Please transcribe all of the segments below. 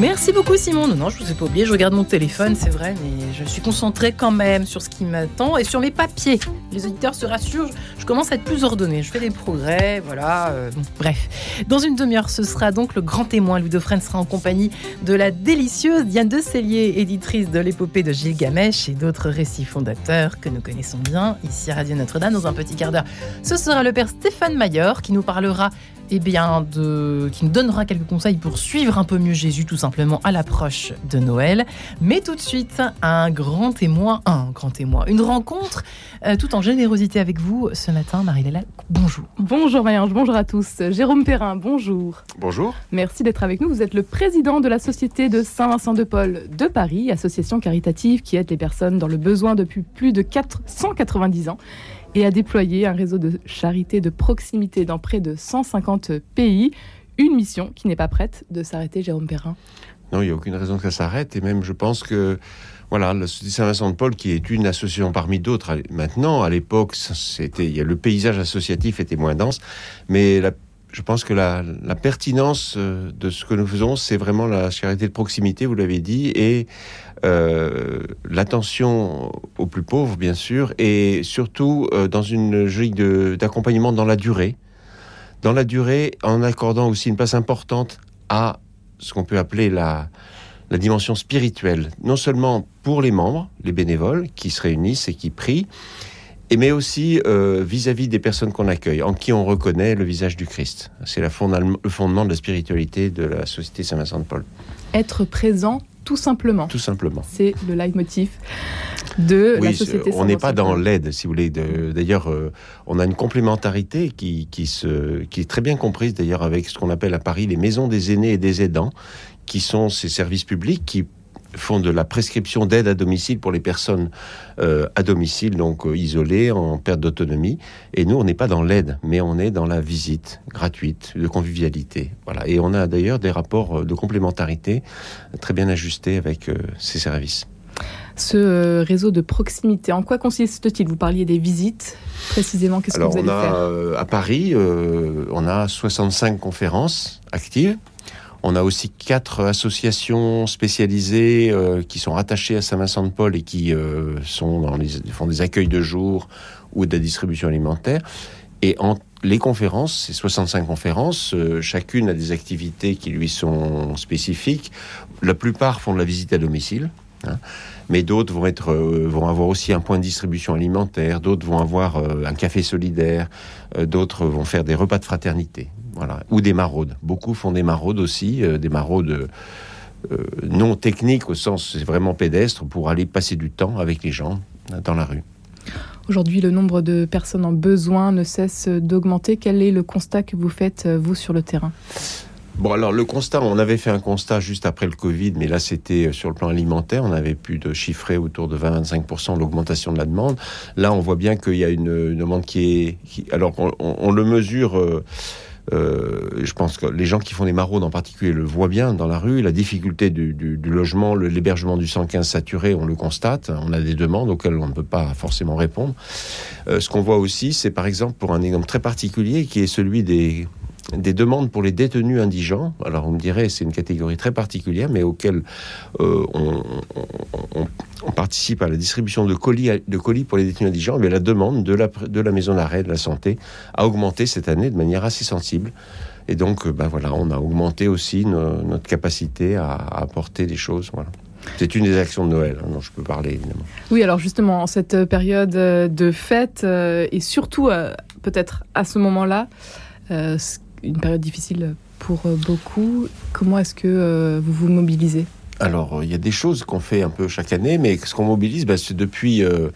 Merci beaucoup Simon. Non, non, je vous ai pas oublié, je regarde mon téléphone, c'est vrai, mais je suis concentrée quand même sur ce qui m'attend et sur mes papiers. Les auditeurs se rassurent, je commence à être plus ordonnée, je fais des progrès, voilà. euh, bref, dans une demi-heure, ce sera donc le grand témoin. Louis sera en compagnie de la délicieuse Diane de Cellier, éditrice de l'épopée de Gilgamesh et d'autres récits fondateurs que nous connaissons bien ici à Radio Notre-Dame dans un petit quart d'heure. Ce sera le père Stéphane Maillard qui nous parlera eh bien, de, qui nous donnera quelques conseils pour suivre un peu mieux Jésus, tout simplement à l'approche de Noël. Mais tout de suite, un grand témoin, un grand témoin, une rencontre euh, tout en générosité avec vous ce matin. Marie-Léla, bonjour. Bonjour Mayange, bonjour à tous. Jérôme Perrin, bonjour. Bonjour. Merci d'être avec nous. Vous êtes le président de la Société de Saint-Vincent-de-Paul de Paris, association caritative qui aide les personnes dans le besoin depuis plus de 490 ans et a déployé un réseau de charité de proximité dans près de 150 pays. Une mission qui n'est pas prête de s'arrêter, Jérôme Perrin. Non, il n'y a aucune raison que ça s'arrête. Et même, je pense que, voilà, la Société Saint-Vincent-de-Paul, qui est une association parmi d'autres, maintenant, à l'époque, c'était, le paysage associatif était moins dense, mais la- je pense que la, pertinence euh, de ce que nous faisons, c'est vraiment la charité de proximité, vous l'avez dit, et euh, l'attention aux plus pauvres, bien sûr, et surtout euh, dans une logique d'accompagnement dans la durée. Dans la durée, en accordant aussi une place importante à ce qu'on peut appeler la dimension spirituelle, non seulement pour les membres, les bénévoles qui se réunissent et qui prient, et mais aussi euh, vis-à-vis des personnes qu'on accueille, en qui on reconnaît le visage du Christ. C'est la le fondement de la spiritualité de la Société Saint-Vincent-de-Paul, Être présent, tout simplement. tout simplement. C'est le leitmotiv de la Oui, Société on n'est pas dans l'aide, si vous voulez. De- D'ailleurs, euh, on a une complémentarité qui, qui, se, qui est très bien comprise, d'ailleurs, avec ce qu'on appelle à Paris les maisons des aînés et des aidants, qui sont ces services publics qui font de la prescription d'aide à domicile pour les personnes euh, à domicile, donc euh, isolées, en perte d'autonomie. Et nous, on n'est pas dans l'aide, mais on est dans la visite gratuite, de convivialité. Voilà. Et on a d'ailleurs des rapports euh, de complémentarité très bien ajustés avec euh, ces services. Ce réseau de proximité, en quoi consiste-t-il? Vous parliez des visites, précisément, qu'est-ce que vous allez a faire? à Paris, euh, on a 65 conférences actives. On a aussi quatre associations spécialisées euh, qui sont rattachées à Saint-Vincent-de-Paul et qui euh, sont dans les, font des accueils de jour ou de la distribution alimentaire. Et en, les conférences, ces 65 conférences, euh, chacune a des activités qui lui sont spécifiques. La plupart font de la visite à domicile. hein. Mais d'autres vont, être, euh, vont avoir aussi un point de distribution alimentaire, d'autres vont avoir euh, un café solidaire, euh, d'autres vont faire des repas de fraternité, voilà, ou des maraudes. Beaucoup font des maraudes aussi, des maraudes non techniques au sens vraiment pédestre pour aller passer du temps avec les gens dans la rue. Aujourd'hui, le nombre de personnes en besoin ne cesse d'augmenter. Quel est le constat que vous faites, vous, sur le terrain? Bon, alors le constat, on avait fait un constat juste après le Covid, mais là c'était euh, sur le plan alimentaire, on avait pu de chiffrer autour de 20-25% l'augmentation de la demande. Là, on voit bien qu'il y a une, demande qui est... alors on, le mesure... euh, euh, je pense que les gens qui font des maraudes en particulier le voient bien dans la rue. La difficulté du, logement, l'hébergement du 115 saturé, on le constate. On a des demandes auxquelles on ne peut pas forcément répondre. Ce qu'on voit aussi, c'est par exemple pour un exemple très particulier qui est celui des, des demandes pour les détenus indigents. Alors on me dirait c'est une catégorie très particulière, mais auquel euh, on, participe à la distribution de colis, de colis pour les détenus indigents. Mais la demande de la, de la maison d'arrêt de la santé a augmenté cette année de manière assez sensible. Et donc, euh, ben voilà, on a augmenté aussi no- notre capacité à, apporter des choses. C'est une des actions de Noël hein, dont je peux parler évidemment. Oui, alors justement, en cette période euh, de fête, et surtout peut-être à ce moment-là, une période difficile pour euh, beaucoup, comment est-ce que euh, vous vous mobilisez? Alors, il y a des choses qu'on fait un peu chaque année, mais ce qu'on mobilise, bah, c'est depuis, euh,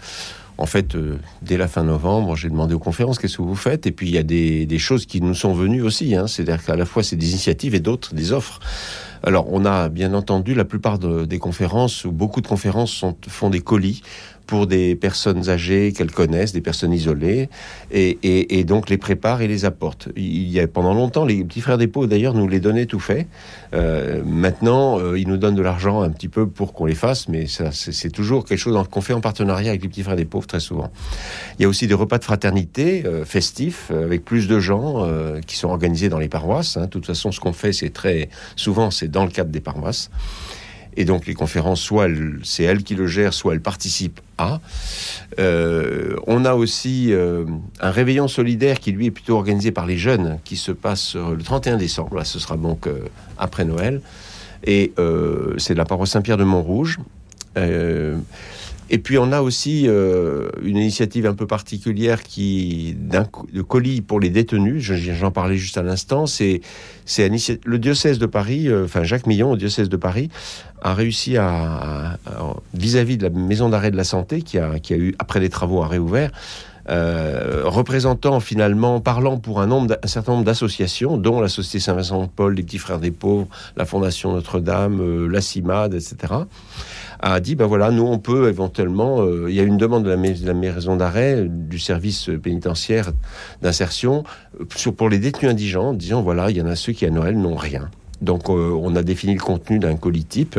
en fait, dès la fin novembre, j'ai demandé aux conférences qu'est-ce que vous faites, et puis il y a des, choses qui nous sont venues aussi, hein, c'est-à-dire qu'à la fois c'est des initiatives et d'autres des offres. Alors, on a bien entendu la plupart de- des conférences, ou beaucoup de conférences sont, font des colis pour des personnes âgées qu'elles connaissent, des personnes isolées, et, donc les prépare et les apporte. Il y a pendant longtemps, les petits frères des pauvres d'ailleurs nous les donnaient tout fait. Euh, maintenant, euh, ils nous donnent de l'argent un petit peu pour qu'on les fasse, mais c'est toujours quelque chose qu'on fait en partenariat avec les petits frères des pauvres très souvent. Il y a aussi des repas de fraternité euh, festifs avec plus de gens qui sont organisés dans les paroisses. Hein. De toute façon, ce qu'on fait, c'est très souvent c'est dans le cadre des paroisses. Et donc les conférences, soit c'est elle qui le gère, soit elle participe à. Euh, on a aussi euh, un réveillon solidaire qui lui est plutôt organisé par les jeunes, qui se passe le 31 décembre. Là, ce sera donc euh, après Noël. Et c'est la paroisse Saint-Pierre de Montrouge. Et puis on a aussi une initiative un peu particulière qui de colis pour les détenus. J'en parlais juste à l'instant. C'est c'est le diocèse de Paris, enfin Jacques Millon au diocèse de Paris a réussi à, vis-à-vis de la maison d'arrêt de la santé, qui a, qui a eu, après les travaux, à réouvert, euh, représentant finalement, parlant pour un, nombre, un certain nombre d'associations, dont la Société Saint-Vincent-de-Paul, les Petits Frères des Pauvres, la Fondation Notre-Dame, euh, la CIMAD, etc., a dit, ben voilà, nous on peut éventuellement, euh, il y a une demande de la, maison d'arrêt, du service pénitentiaire d'insertion, pour les détenus indigents, disant, voilà, il y en a ceux qui à Noël n'ont rien. Donc euh, on a défini le contenu d'un colis type.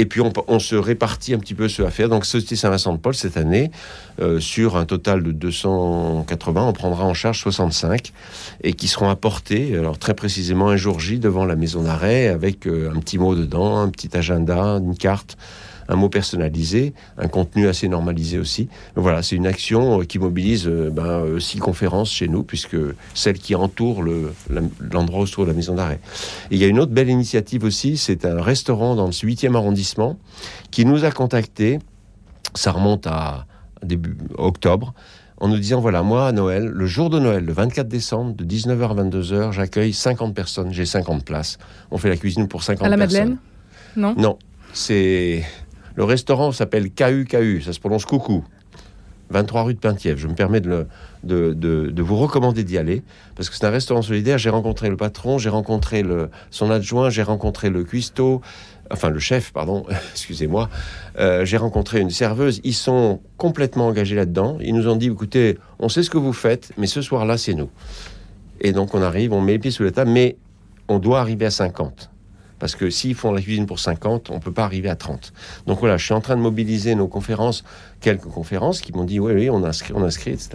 Et puis on, se répartit un petit peu ce à faire. Donc Société Saint-Vincent de Paul, cette année, euh, sur un total de 280, on prendra en charge 65 et qui seront apportés, alors très précisément un jour J devant la maison d'arrêt avec euh, un petit mot dedans, un petit agenda, une carte un mot personnalisé, un contenu assez normalisé aussi. Voilà, c'est une action euh, qui mobilise euh, ben, euh, six conférences chez nous, puisque celle qui entoure l'endroit autour de la maison d'arrêt. il y a une autre belle initiative aussi, c'est un restaurant dans le 8e arrondissement qui nous a contactés, ça remonte à début octobre, en nous disant voilà, moi à Noël, le jour de Noël, le 24 décembre, de 19h à 22h, j'accueille 50 personnes, j'ai 50 places. On fait la cuisine pour 50 personnes. À la Madeleine? Non? Non, c'est le restaurant s'appelle KUKU, ça se prononce coucou. 23 rue de Pintièvre. Je me permets de, vous recommander d'y aller parce que c'est un restaurant solidaire. J'ai rencontré le patron, j'ai rencontré son adjoint, j'ai rencontré le cuistot, enfin le chef, pardon, excusez-moi. Euh, j'ai rencontré une serveuse. Ils sont complètement engagés là-dedans. Ils nous ont dit écoutez, on sait ce que vous faites, mais ce soir-là, c'est nous. Et donc on arrive, on met les pieds sous la table, mais on doit arriver à 50. Parce que s'ils font la cuisine pour 50, on ne peut pas arriver à 30. Donc voilà, je suis en train de mobiliser nos conférences, quelques conférences qui m'ont dit oui, oui, on inscrit, on inscrit, etc.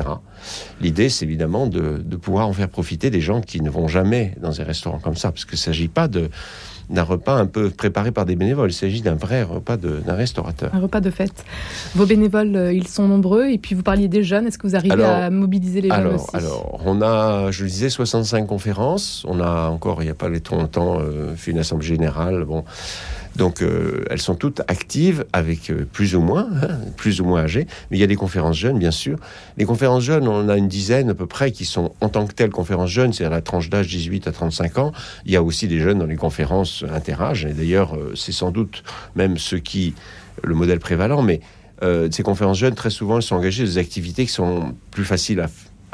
L'idée, c'est évidemment de, de pouvoir en faire profiter des gens qui ne vont jamais dans un restaurant comme ça, parce qu'il ne s'agit pas de d'un repas un peu préparé par des bénévoles. Il s'agit d'un vrai repas d'un restaurateur. Un repas de fête. Vos bénévoles, euh, ils sont nombreux. Et puis vous parliez des jeunes. Est-ce que vous arrivez à mobiliser les jeunes aussi? Alors, on a, je le disais, 65 conférences. On a encore, il n'y a pas longtemps, euh, fait une assemblée Bon. Donc euh, elles sont toutes actives avec euh, plus ou moins, hein, plus ou moins âgées. Mais il y a des conférences jeunes, bien sûr. Les conférences jeunes, on a une dizaine à peu près qui sont en tant que telles conférences jeunes, c'est à la tranche d'âge 18 à 35 ans. Il y a aussi des jeunes dans les conférences interâges. Et d'ailleurs, euh, c'est sans doute même ce qui, le modèle prévalent. Mais ces conférences jeunes, très souvent, elles sont engagées dans des activités qui sont plus faciles à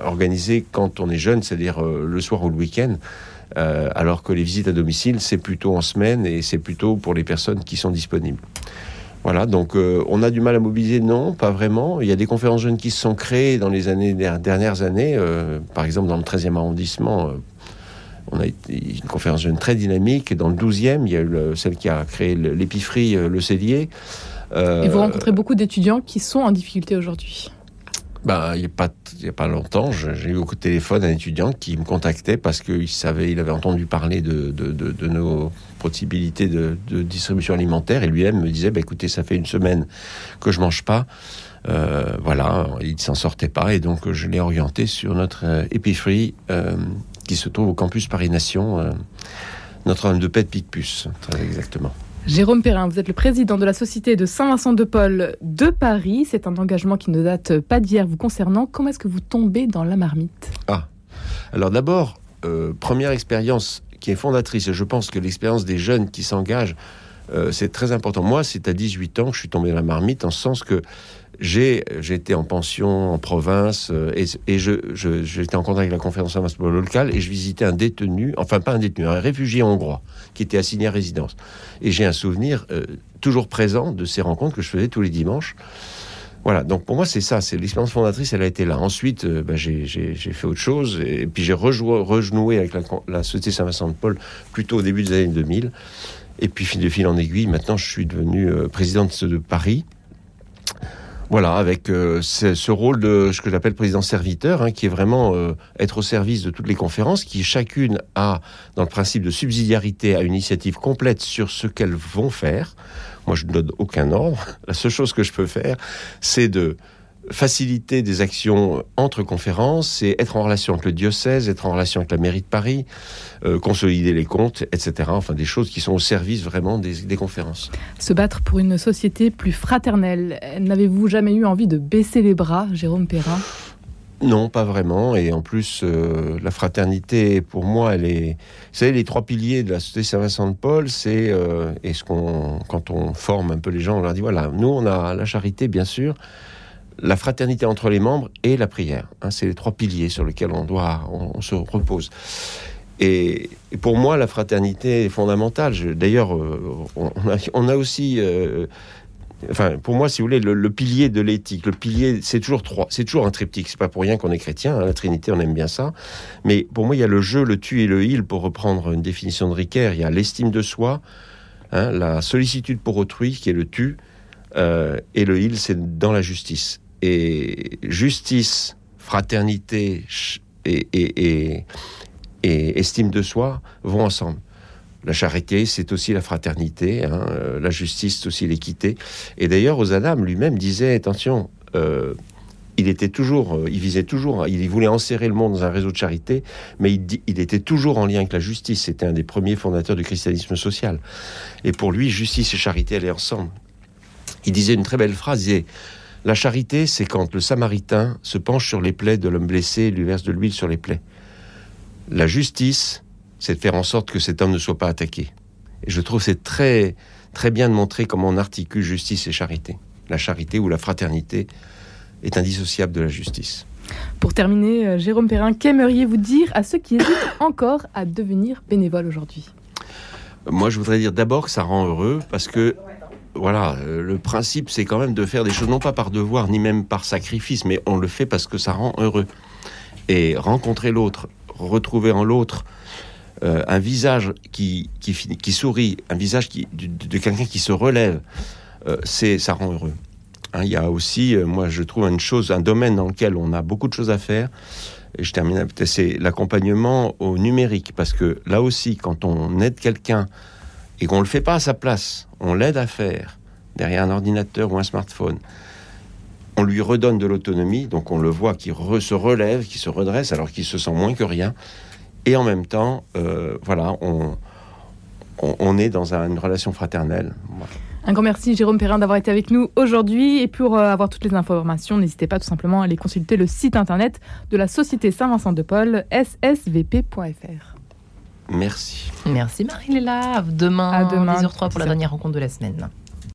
organiser quand on est jeune, c'est-à-dire le soir ou le week-end. Euh, alors que les visites à domicile, c'est plutôt en semaine et c'est plutôt pour les personnes qui sont disponibles. Voilà, donc euh, on a du mal à mobiliser, non, pas vraiment. Il y a des conférences jeunes qui se sont créées dans les années, dernières années. Euh, par exemple, dans le 13e arrondissement, on a une conférence jeune très dynamique. Dans le 12e, il y a eu celle qui a créé l'épicerie, le cellier. Et vous rencontrez beaucoup d'étudiants qui sont en difficulté aujourd'hui bah, il n'y a, pas, a pas longtemps, j'ai eu au téléphone un étudiant qui me contactait parce qu'il savait, il avait entendu parler de, de, de, nos possibilités de, distribution alimentaire et lui-même me disait bah, écoutez, ça fait une semaine que je mange pas. Euh, voilà, il s'en sortait pas et donc je l'ai orienté sur notre euh, euh, qui se trouve au campus Paris Nation, euh, Notre-Dame de Paix de Picpus, très exactement. Jérôme Perrin, vous êtes le président de la Société de Saint-Vincent-de-Paul de Paris. C'est un engagement qui ne date pas d'hier vous concernant. Comment est-ce que vous tombez dans la marmite? Ah, alors d'abord, euh, première expérience qui est fondatrice, je pense que l'expérience des jeunes qui s'engagent, euh, c'est très important. Moi, c'est à 18 ans que je suis tombé dans la marmite, en sens que j'ai été en pension en province euh, et, et j'étais en contact avec la conférence internationale locale et je visitais un détenu, enfin pas un détenu, un réfugié hongrois qui était assigné à résidence. Et j'ai un souvenir euh, toujours présent de ces rencontres que je faisais tous les dimanches. Voilà, donc pour moi c'est ça, c'est l'expérience fondatrice, elle a été là. Ensuite, euh, bah, j'ai fait autre chose, et puis j'ai rejenoué avec la, Société Saint-Vincent-de-Paul plutôt au début des années 2000. Et puis, de fil en aiguille, maintenant je suis devenu euh, présidente de Paris. Voilà, avec euh, ce, rôle de ce que j'appelle président serviteur, hein, qui est vraiment être au service de toutes les conférences, qui chacune a, dans le principe de subsidiarité, a une initiative complète sur ce qu'elles vont faire. Moi, je ne donne aucun ordre. La seule chose que je peux faire, c'est de faciliter des actions entre conférences, c'est être en relation avec le diocèse, être en relation avec la mairie de Paris, euh, consolider les comptes, etc. Enfin, des choses qui sont au service vraiment des, des conférences. Se battre pour une société plus fraternelle. N'avez-vous jamais eu envie de baisser les bras, Jérôme Perrin? Non, pas vraiment. Et en plus, euh, la fraternité, pour moi, elle est. Vous savez, les trois piliers de la Société Saint-Vincent de Paul, c'est. Euh, et ce qu'on, quand on forme un peu les gens, on leur dit voilà, nous, on a la charité, bien sûr, la fraternité entre les membres et la prière. Hein, c'est les trois piliers sur lesquels on doit, on, se repose. Et, pour moi, la fraternité est fondamentale. D'ailleurs, euh, on, a, aussi enfin, pour moi, si vous voulez, le, pilier de l'éthique, le pilier, c'est toujours trois, c'est toujours un triptyque. C'est pas pour rien qu'on est chrétien. Hein, la Trinité, on aime bien ça. Mais pour moi, il y a le jeu, le tu et le il, pour reprendre une définition de Ricoeur. Il y a l'estime de soi, hein, la sollicitude pour autrui, qui est le tu, euh, et le il, c'est dans la justice. Et justice, fraternité et, et, et estime de soi vont ensemble. La charité, c'est aussi la fraternité. Hein, euh, la justice, c'est aussi l'équité. Et d'ailleurs, Adam lui-même disait attention. Euh, il était toujours, euh, il visait toujours, il voulait enserrer le monde dans un réseau de charité, mais il, était toujours en lien avec la justice. C'était un des premiers fondateurs du christianisme social. Et pour lui, justice et charité allaient ensemble. Il disait une très belle phrase, la charité, c'est quand le samaritain se penche sur les plaies de l'homme blessé et lui verse de l'huile sur les plaies. La justice, c'est de faire en sorte que cet homme ne soit pas attaqué. Et je trouve c'est très très bien de montrer comment on articule justice et charité. La charité ou la fraternité est indissociable de la justice. Pour terminer, euh, Jérôme Perrin, qu'aimeriez-vous dire à ceux qui hésitent encore à devenir bénévoles aujourd'hui? Moi, je voudrais dire d'abord que ça rend heureux parce que voilà, euh, le principe, c'est quand même de faire des choses non pas par devoir ni même par sacrifice, mais on le fait parce que ça rend heureux. Et rencontrer l'autre, retrouver en l'autre euh, un visage qui, qui, sourit, un visage de, quelqu'un qui se relève, euh, c'est ça rend heureux. Hein, il y a aussi, moi je trouve une chose, un domaine dans lequel on a beaucoup de choses à faire. Et je termine, c'est l'accompagnement au numérique, parce que là aussi, quand on aide quelqu'un et qu'on le fait pas à sa place, on l'aide à faire derrière un ordinateur ou un smartphone. On lui redonne de l'autonomie, donc on le voit qui se relève, qui se redresse, alors qu'il se sent moins que rien et en même temps, euh, voilà, on, est dans une relation fraternelle. Un grand merci Jérôme Perrin d'avoir été avec nous aujourd'hui et pour euh, avoir toutes les informations, n'hésitez pas tout simplement à aller consulter le site internet de la Société Saint-Vincent de Paul, ssvp.fr. Merci. Merci Marie-Léla. Demain, à demain, 10h03 pour la dernière rencontre de la semaine.